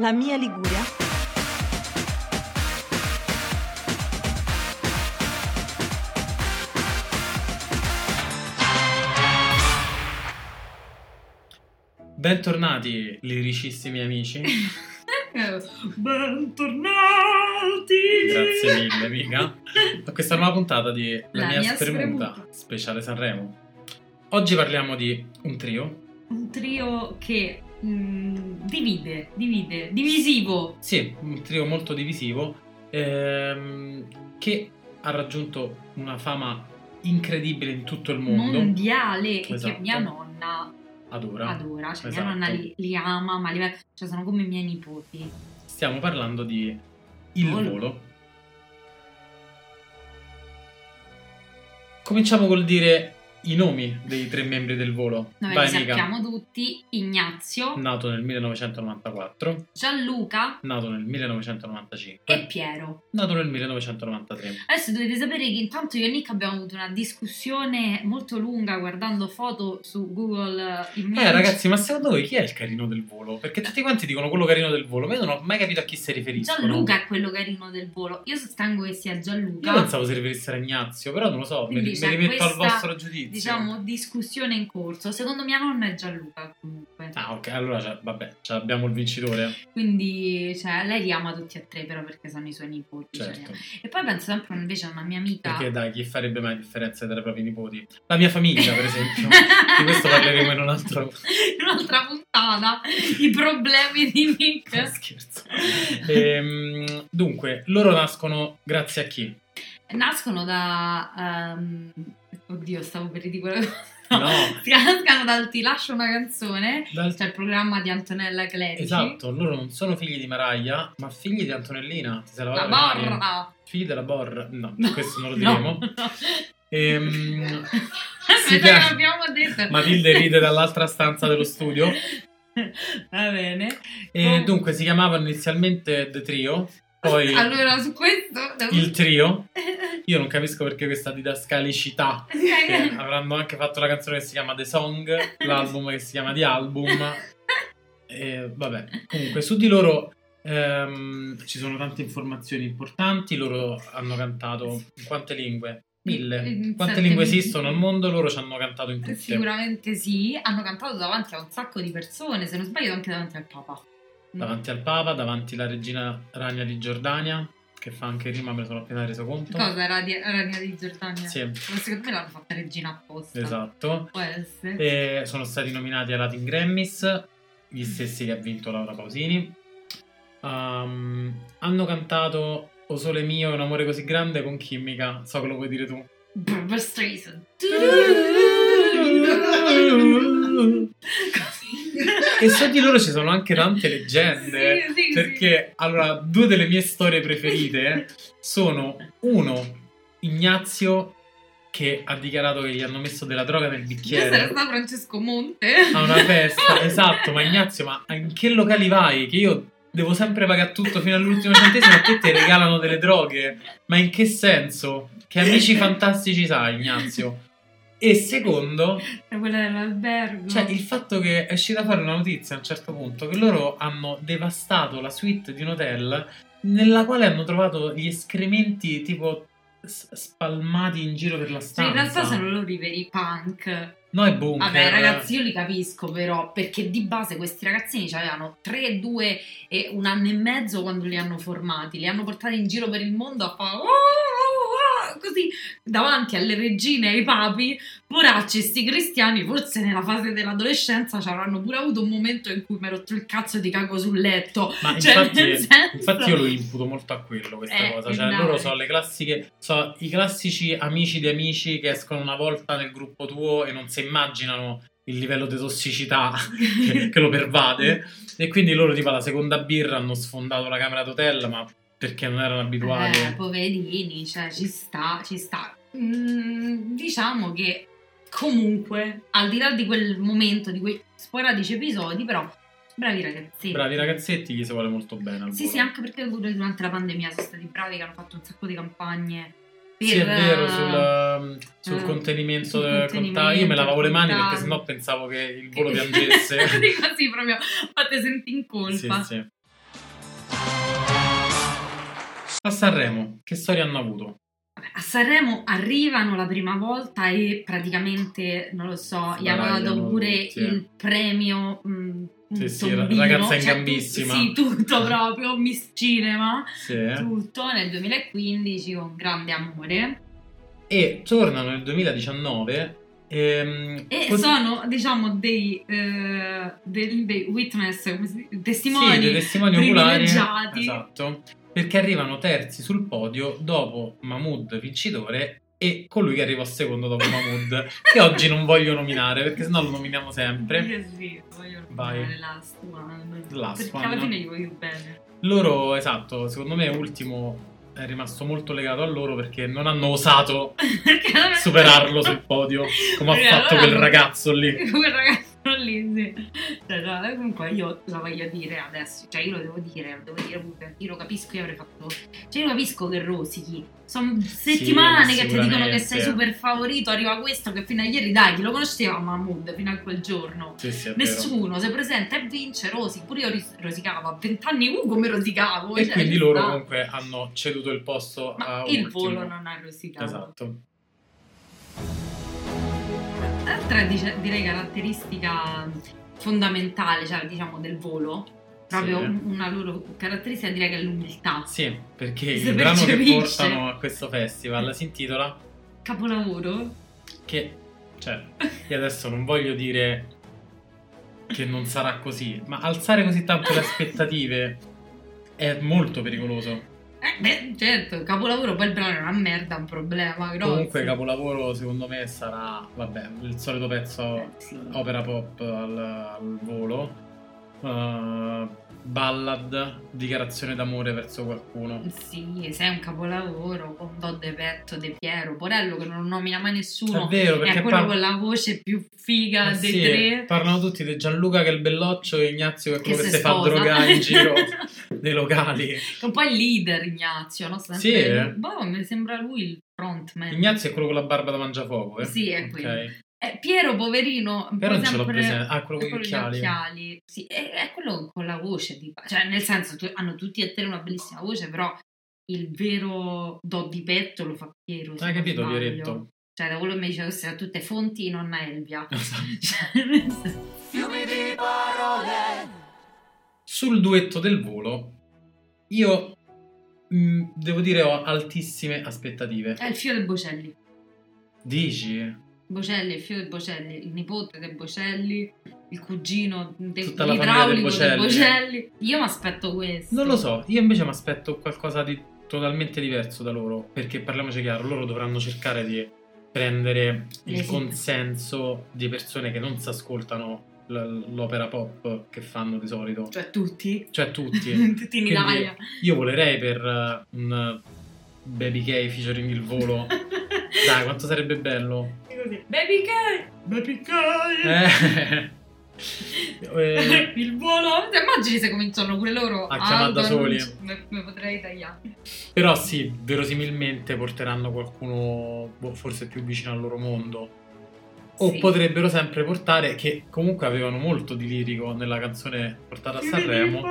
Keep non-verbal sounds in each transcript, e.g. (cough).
La mia Liguria. Bentornati, liricissimi amici. (laughs) Bentornati! Grazie mille, amica. A questa nuova puntata di La, La mia, mia spremuta, spremuta. speciale Sanremo. Oggi parliamo di un trio. Un trio che mm, divide, divide, divisivo. Sì, un trio molto divisivo ehm, che ha raggiunto una fama incredibile in tutto il mondo. mondiale e Esatto. che mia nonna Adora. adora, cioè Esatto. mia nonna li, li ama, ma li, cioè sono come i miei nipoti. Stiamo parlando di Il Volo. Volo. Cominciamo col dire i nomi dei tre membri del Volo. Noi Vai, li amica. sappiamo tutti, Ignazio, Nato nel 1994, Gianluca nato nel 1995, e Piero. nato nel 1993. Adesso dovete sapere che intanto io e Nick abbiamo avuto una discussione molto lunga guardando foto su Google Immagini. Eh ragazzi, ma secondo voi chi è il carino del volo? Perché tutti quanti dicono quello carino del volo, ma io non ho mai capito a chi si riferiscono. Gianluca è quello carino del volo. Io sostengo che sia Gianluca. Io pensavo si riferissero a Ignazio, però non lo so, me, Quindi me c'è li metto al questa, vostro giudizio. Diciamo discussione in corso. Secondo mia nonna è Gianluca comunque. Ah ok, allora cioè, vabbè, cioè, abbiamo il vincitore. Quindi cioè, lei li ama tutti e tre però perché sono i suoi nipoti. cioè. Certo. E poi penso sempre invece a una mia amica. Perché dai, chi farebbe mai differenza tra i propri nipoti? La mia famiglia, per esempio. (laughs) Di questo parleremo in un altro... (laughs) in un'altra puntata. I problemi di Nick. (laughs) Scherzo. Ehm, dunque, loro nascono grazie a chi? Nascono da. ehm, oddio, stavo per dire quella cosa. No. (laughs) Nascono dal Ti lascio una canzone. Dal- C'è il programma di Antonella Clerici. Esatto, loro non sono figli di Maraglia, ma figli di Antonellina. Ti sei La barra. Figli della Borra. No, No. questo non lo (laughs) No. diremo. Ehm, (laughs) Si Aspetta, chiama- che abbiamo detto. Matilde ride dall'altra stanza dello studio. Va bene. E Oh. dunque si chiamavano inizialmente The Trio, poi (laughs) Allora, su questo. il Trio. (laughs) Io non capisco perché questa didascalicità. che avranno anche fatto la canzone che si chiama The Song, (laughs) l'album che si chiama The Album. E vabbè, comunque su di loro ehm, ci sono tante informazioni importanti. Loro hanno cantato in quante lingue? Mille. Quante lingue esistono al mondo? Loro ci hanno cantato in tutte. Sicuramente sì. Hanno cantato davanti a un sacco di persone. Se non sbaglio, anche davanti al Papa. Davanti al Papa, davanti alla regina Ragna di Giordania, che fa anche rima, me ne sono appena reso conto. Cosa? Radi- Rania di Giordania? Sì, Ma Secondo me l'hanno fatta regina apposta. esatto. Può essere. E sono stati nominati ai Latin Grammys, gli stessi che ha vinto Laura Pausini. Um, hanno cantato O Sole Mio, un amore così grande con chimica. So che lo puoi dire tu. Barbara (laughs) (laughs) (laughs) Streisand. E su di loro ci sono anche tante leggende. Sì, sì, Perché allora, due delle mie storie preferite sono uno, Ignazio che ha dichiarato che gli hanno messo della droga nel bicchiere era stato Francesco Monte. a una festa. esatto, ma Ignazio, ma in che locali vai? Che io devo sempre pagare tutto fino all'ultimo centesimo e te ti regalano delle droghe. Ma in che senso? Che amici (laughs) fantastici sai, Ignazio? E secondo, Era quella dell'albergo. cioè il fatto che è uscita fuori una notizia a un certo punto che loro hanno devastato la suite di un hotel nella quale hanno trovato gli escrementi tipo spalmati in giro per la Cioè, stanza. in realtà sono loro i veri punk. No, è bunker. Vabbè, ragazzi, io li capisco però, perché di base questi ragazzini avevano 3, 2 e un anno e mezzo quando li hanno formati, li hanno portati in giro per il mondo a fare "Oh, oh, oh", così davanti alle regine e ai papi, poracci sti cristiani, forse nella fase dell'adolescenza ci avranno pure avuto un momento in cui mi ha rotto il cazzo e ti cago sul letto. Ma Cioè, infatti, senso- infatti io lo imputo molto a quello questa Eh, cosa. Cioè, loro sono le classiche, so, i classici amici di amici che escono una volta nel gruppo tuo e non si immaginano il livello di tossicità che, che lo pervade. (laughs) E quindi loro, tipo, alla seconda birra hanno sfondato la camera d'hotel, ma perché non erano abituati. Eh, poverini, cioè ci sta, ci sta. Mm, diciamo che comunque, al di là di quel momento, di quei sporadici episodi, però, bravi ragazzi. Bravi ragazzetti, gli si vuole molto bene. Sì, volo. sì, anche perché pure durante la pandemia sono stati bravi che hanno fatto un sacco di campagne. Per, Sì, è vero, eh, sul, sul eh, contenimento sul contenimento, contagio. Io me lavavo le mani perché sennò pensavo che il volo (laughs) piangesse. Così proprio fate senti in sì, colpa. sì. A Sanremo, che storia hanno avuto? A Sanremo arrivano la prima volta e praticamente, non lo so, gli hanno dato pure tutti. il premio. mh, un Sì, sì, ragazza in cioè, gambissima. Sì, tutto (laughs) proprio, Miss Cinema, Sì. eh. tutto nel 2015 con grande amore. E tornano nel 2019 ehm, E così- sono, diciamo, dei, eh, dei, dei witness, testimoni. Sì, dei testimoni oculari. Esatto. Perché arrivano terzi sul podio dopo Mahmood vincitore e colui che arrivò secondo dopo Mahmood, che oggi non voglio nominare perché sennò lo nominiamo sempre. Io sì, voglio Vai. nominare Last One. Last perché One. alla fine gli voglio bene. Loro, esatto, secondo me ultimo è rimasto molto legato a loro perché non hanno osato (laughs) superarlo sul podio come ha fatto quel ragazzo lì. (laughs) Quel ragazzo (laughs) lì, sì. Cioè, no, comunque io lo voglio dire adesso, cioè io lo devo dire, lo devo dire pure, io lo capisco, io avrei fatto... Cioè io capisco che rosichi, sono settimane che ti dicono che sei super favorito, arriva questo che fino a ieri, dai, chi lo conosceva Mahmood fino a quel giorno? Sì, sì. Nessuno si presenta e vince, rosichi, pure io rosicavo, a vent'anni uh, come rosicavo. E cioè, quindi loro comunque hanno ceduto il posto Ma a il ultimo. volo non ha rosicato. Esatto. Altra dice- direi caratteristica fondamentale, cioè diciamo del volo, proprio Sì. un- una loro caratteristica direi che è l'umiltà. Sì, perché Si il brano che portano a questo festival si intitola Capolavoro? che, cioè, io adesso non voglio dire che non sarà così, ma alzare così tanto le aspettative è molto pericoloso. Eh, beh, certo, capolavoro, poi il brano è una merda, un problema grosso. Comunque capolavoro secondo me sarà, vabbè, il solito pezzo Eh, sì. opera pop al, al volo, uh, ballad, dichiarazione d'amore verso qualcuno. Sì, sei un capolavoro con Do De Petto, De Piero, Porello che non nomina mai nessuno. È vero, È perché quello par- con la voce più figa Ma dei sì, tre. parlano tutti di Gianluca che è il belloccio e Ignazio che è quello che, si si fa drogare in giro (laughs) nei locali. Che è un po' il leader Ignazio, no? Sempre Sì, eh. Boh, mi sembra lui il frontman. Ignazio è quello con la barba da mangiafuoco, eh? Sì, è quello. Eh, Piero, poverino, Però non ce l'ho presente. Ah, quello con è gli occhiali. occhiali. Sì, è, è quello con la voce, di- cioè nel senso tu- hanno tutti e tre una bellissima voce, però il vero do di petto lo fa Piero. Hai capito. Violetto? Cioè, da quello che mi dice queste sono tutte fonti, nonna Elvia. Esatto. (laughs) Cioè, Fiumi di parole. Sul duetto del volo, io mh, devo dire ho altissime aspettative. è il figlio dei Bocelli. Dici? Bocelli, il figlio dei Bocelli, il nipote dei Bocelli, il cugino de- Tutta la l'idraulico dei dei Bocelli. Bocelli. Io mi aspetto questo. Non lo so, io invece mi aspetto qualcosa di totalmente diverso da loro, perché parliamoci chiaro, loro dovranno cercare di prendere il consenso di persone che non si ascoltano l'opera pop che fanno di solito. Cioè tutti. Cioè tutti. (laughs) tutti in Italia. io volerei per eh, un Baby K featuring il volo. (laughs) Dai, quanto sarebbe bello. Baby K! Baby K! Eh. (laughs) Eh, Il volo! Immagini se cominciano pure loro A chiamare da soli. Me, me potrei tagliare. però sì, verosimilmente porteranno qualcuno boh, forse più vicino al loro mondo. O Sì. potrebbero sempre portare, che comunque avevano molto di lirico nella canzone portata a Sanremo.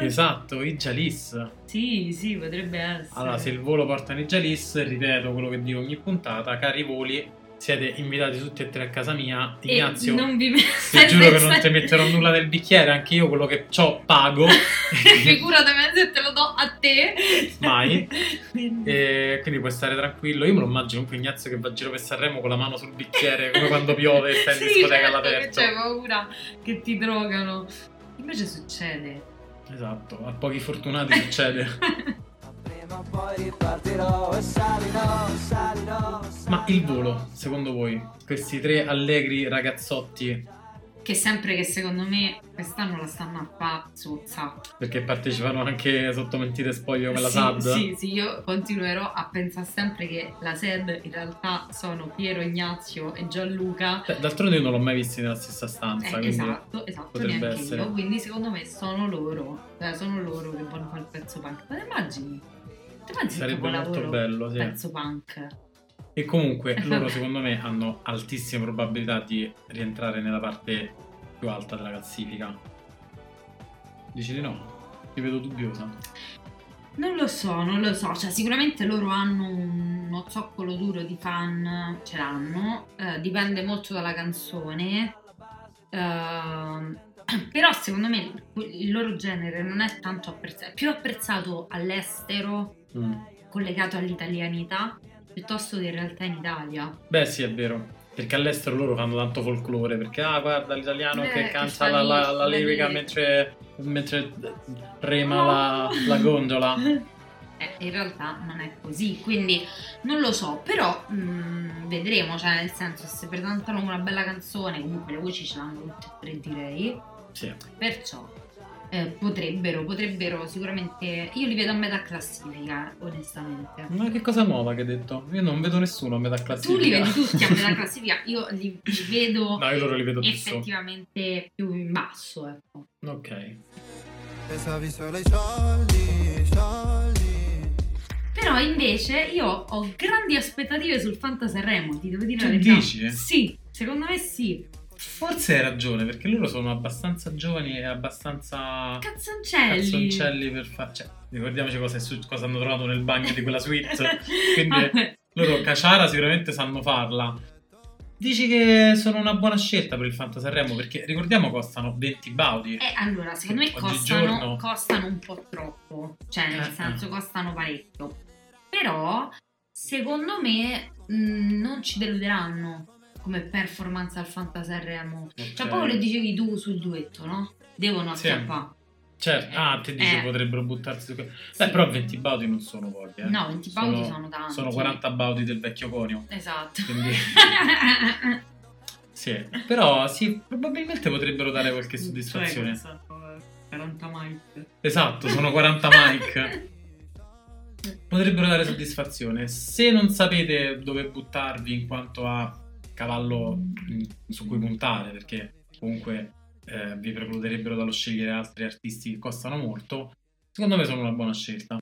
Esatto, i Jalis. Sì, sì, potrebbe essere. Allora, se il volo portano i Jalis, ripeto quello che dico ogni puntata, cari voli, siete invitati tutti e tre a casa mia. E Ignazio, non vi ti giuro che non (laughs) ti metterò nulla nel bicchiere, anche io quello che ho pago. (laughs) Figuratamente se te lo do a te. Mai. Quindi- E quindi puoi stare tranquillo. Io me lo immagino comunque Ignazio che va a giro per Sanremo con la mano sul bicchiere, come quando piove e stai in (laughs) Sì, discoteca certo, all'aperto. Che c'hai paura che ti drogano. Invece succede. Esatto, a pochi fortunati succede. Ma il volo, secondo voi, questi tre allegri ragazzotti, Che sempre che secondo me quest'anno la stanno a pazzuzza. perché partecipano anche sotto mentite spoglio come la sì, SAD? Sì, sì, io continuerò a pensare sempre che la SED in realtà sono Piero, Ignazio e Gianluca. D'altronde io non l'ho mai visti nella stessa stanza, Eh, esatto, esatto, potrebbe neanche essere. io. Quindi secondo me sono loro. Cioè, sono loro che vanno a fare il pezzo punk. Ma te immagini? Immagini sarebbe molto bello, sì. pezzo punk? E comunque (laughs) loro secondo me hanno altissime probabilità di rientrare nella parte più alta della classifica. Dici di no? Ti vedo dubbiosa. Non lo so, non lo so, cioè sicuramente loro hanno uno zoccolo duro di fan, ce l'hanno, eh, dipende molto dalla canzone, eh, (clears throat) però secondo me il loro genere non è tanto apprezzato, è più apprezzato all'estero, Mm. collegato all'italianità, piuttosto che in realtà in Italia. Beh, sì, è vero. Perché all'estero loro fanno tanto folklore. Perché, ah, guarda l'italiano Eh, che canta la, la- la lirica mentre, mentre rema la, la gondola. (laughs) Eh, in realtà non è così, quindi non lo so, però mm, vedremo, cioè nel senso se presentano una bella canzone, comunque le voci ce l'hanno tutte e tre direi, Sì. perciò eh, potrebbero, potrebbero sicuramente, io li vedo a metà classifica onestamente. Ma che cosa nuova che hai detto? Io non vedo nessuno a metà classifica. Tu li vedi tutti a metà (laughs) classifica, io li, li vedo No, io loro li vedo più effettivamente più in basso, ecco. Ok. Pensavi solo ai soldi, soldi. Però invece io ho grandi aspettative sul Fanta Sanremo, ti devo dire Tu la verità. dici? Sì, secondo me sì. Forse hai ragione, perché loro sono abbastanza giovani e abbastanza Cazzoncelli. cazzoncelli per fare. Cioè, ricordiamoci cosa, su- cosa hanno trovato nel bagno di quella suite. (laughs) Quindi Vabbè. loro Caciara sicuramente sanno farla. Dici che sono una buona scelta per il Fanta Sanremo perché ricordiamo costano 20 baudi. Eh, allora, secondo me costano, costano un po' troppo, cioè nel Eh, senso eh. costano parecchio. Però, secondo me, mh, non ci deluderanno come performance al Fanta Sanremo. Ok. Cioè, proprio lo dicevi tu sul duetto, no? Devono Sì. acchiappare. Certo, ah, te dici Eh. potrebbero buttarsi su quello. Sì. Beh, però 20 baudi non sono pochi. Eh. No, 20 baudi sono tanti. Sono 40 baudi del vecchio conio. Esatto. Quindi, (laughs) sì. Però sì, probabilmente potrebbero dare qualche soddisfazione. Cioè, sono 40 Mike. Esatto, sono 40 mic. (laughs) Potrebbero dare soddisfazione. Se non sapete dove buttarvi in quanto a cavallo su cui puntare, perché comunque eh, vi precluderebbero dallo scegliere altri artisti che costano molto, secondo me sono una buona scelta.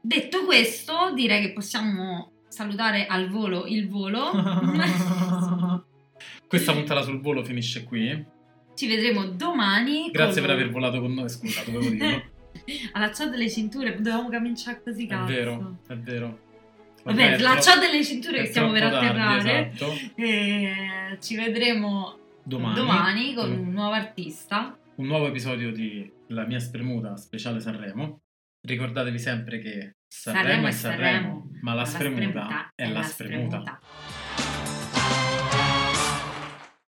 Detto questo, direi che possiamo salutare al volo il volo. (laughs) Questa puntata sul volo finisce qui. Ci vedremo domani. Grazie con- per aver volato con noi. Scusa, dovevo dirlo. (laughs) Alla ciò delle cinture, dovevamo cominciare così, È cazzo. vero, è vero. Vabbè, la ciò delle cinture che stiamo per troppo tardi, atterrare. esatto. E ci vedremo Domani, domani, con un nuovo artista. un nuovo episodio di La mia spremuta speciale Sanremo. Ricordatevi sempre che Sanremo, è Sanremo, ma la, spremuta, è la spremuta. spremuta.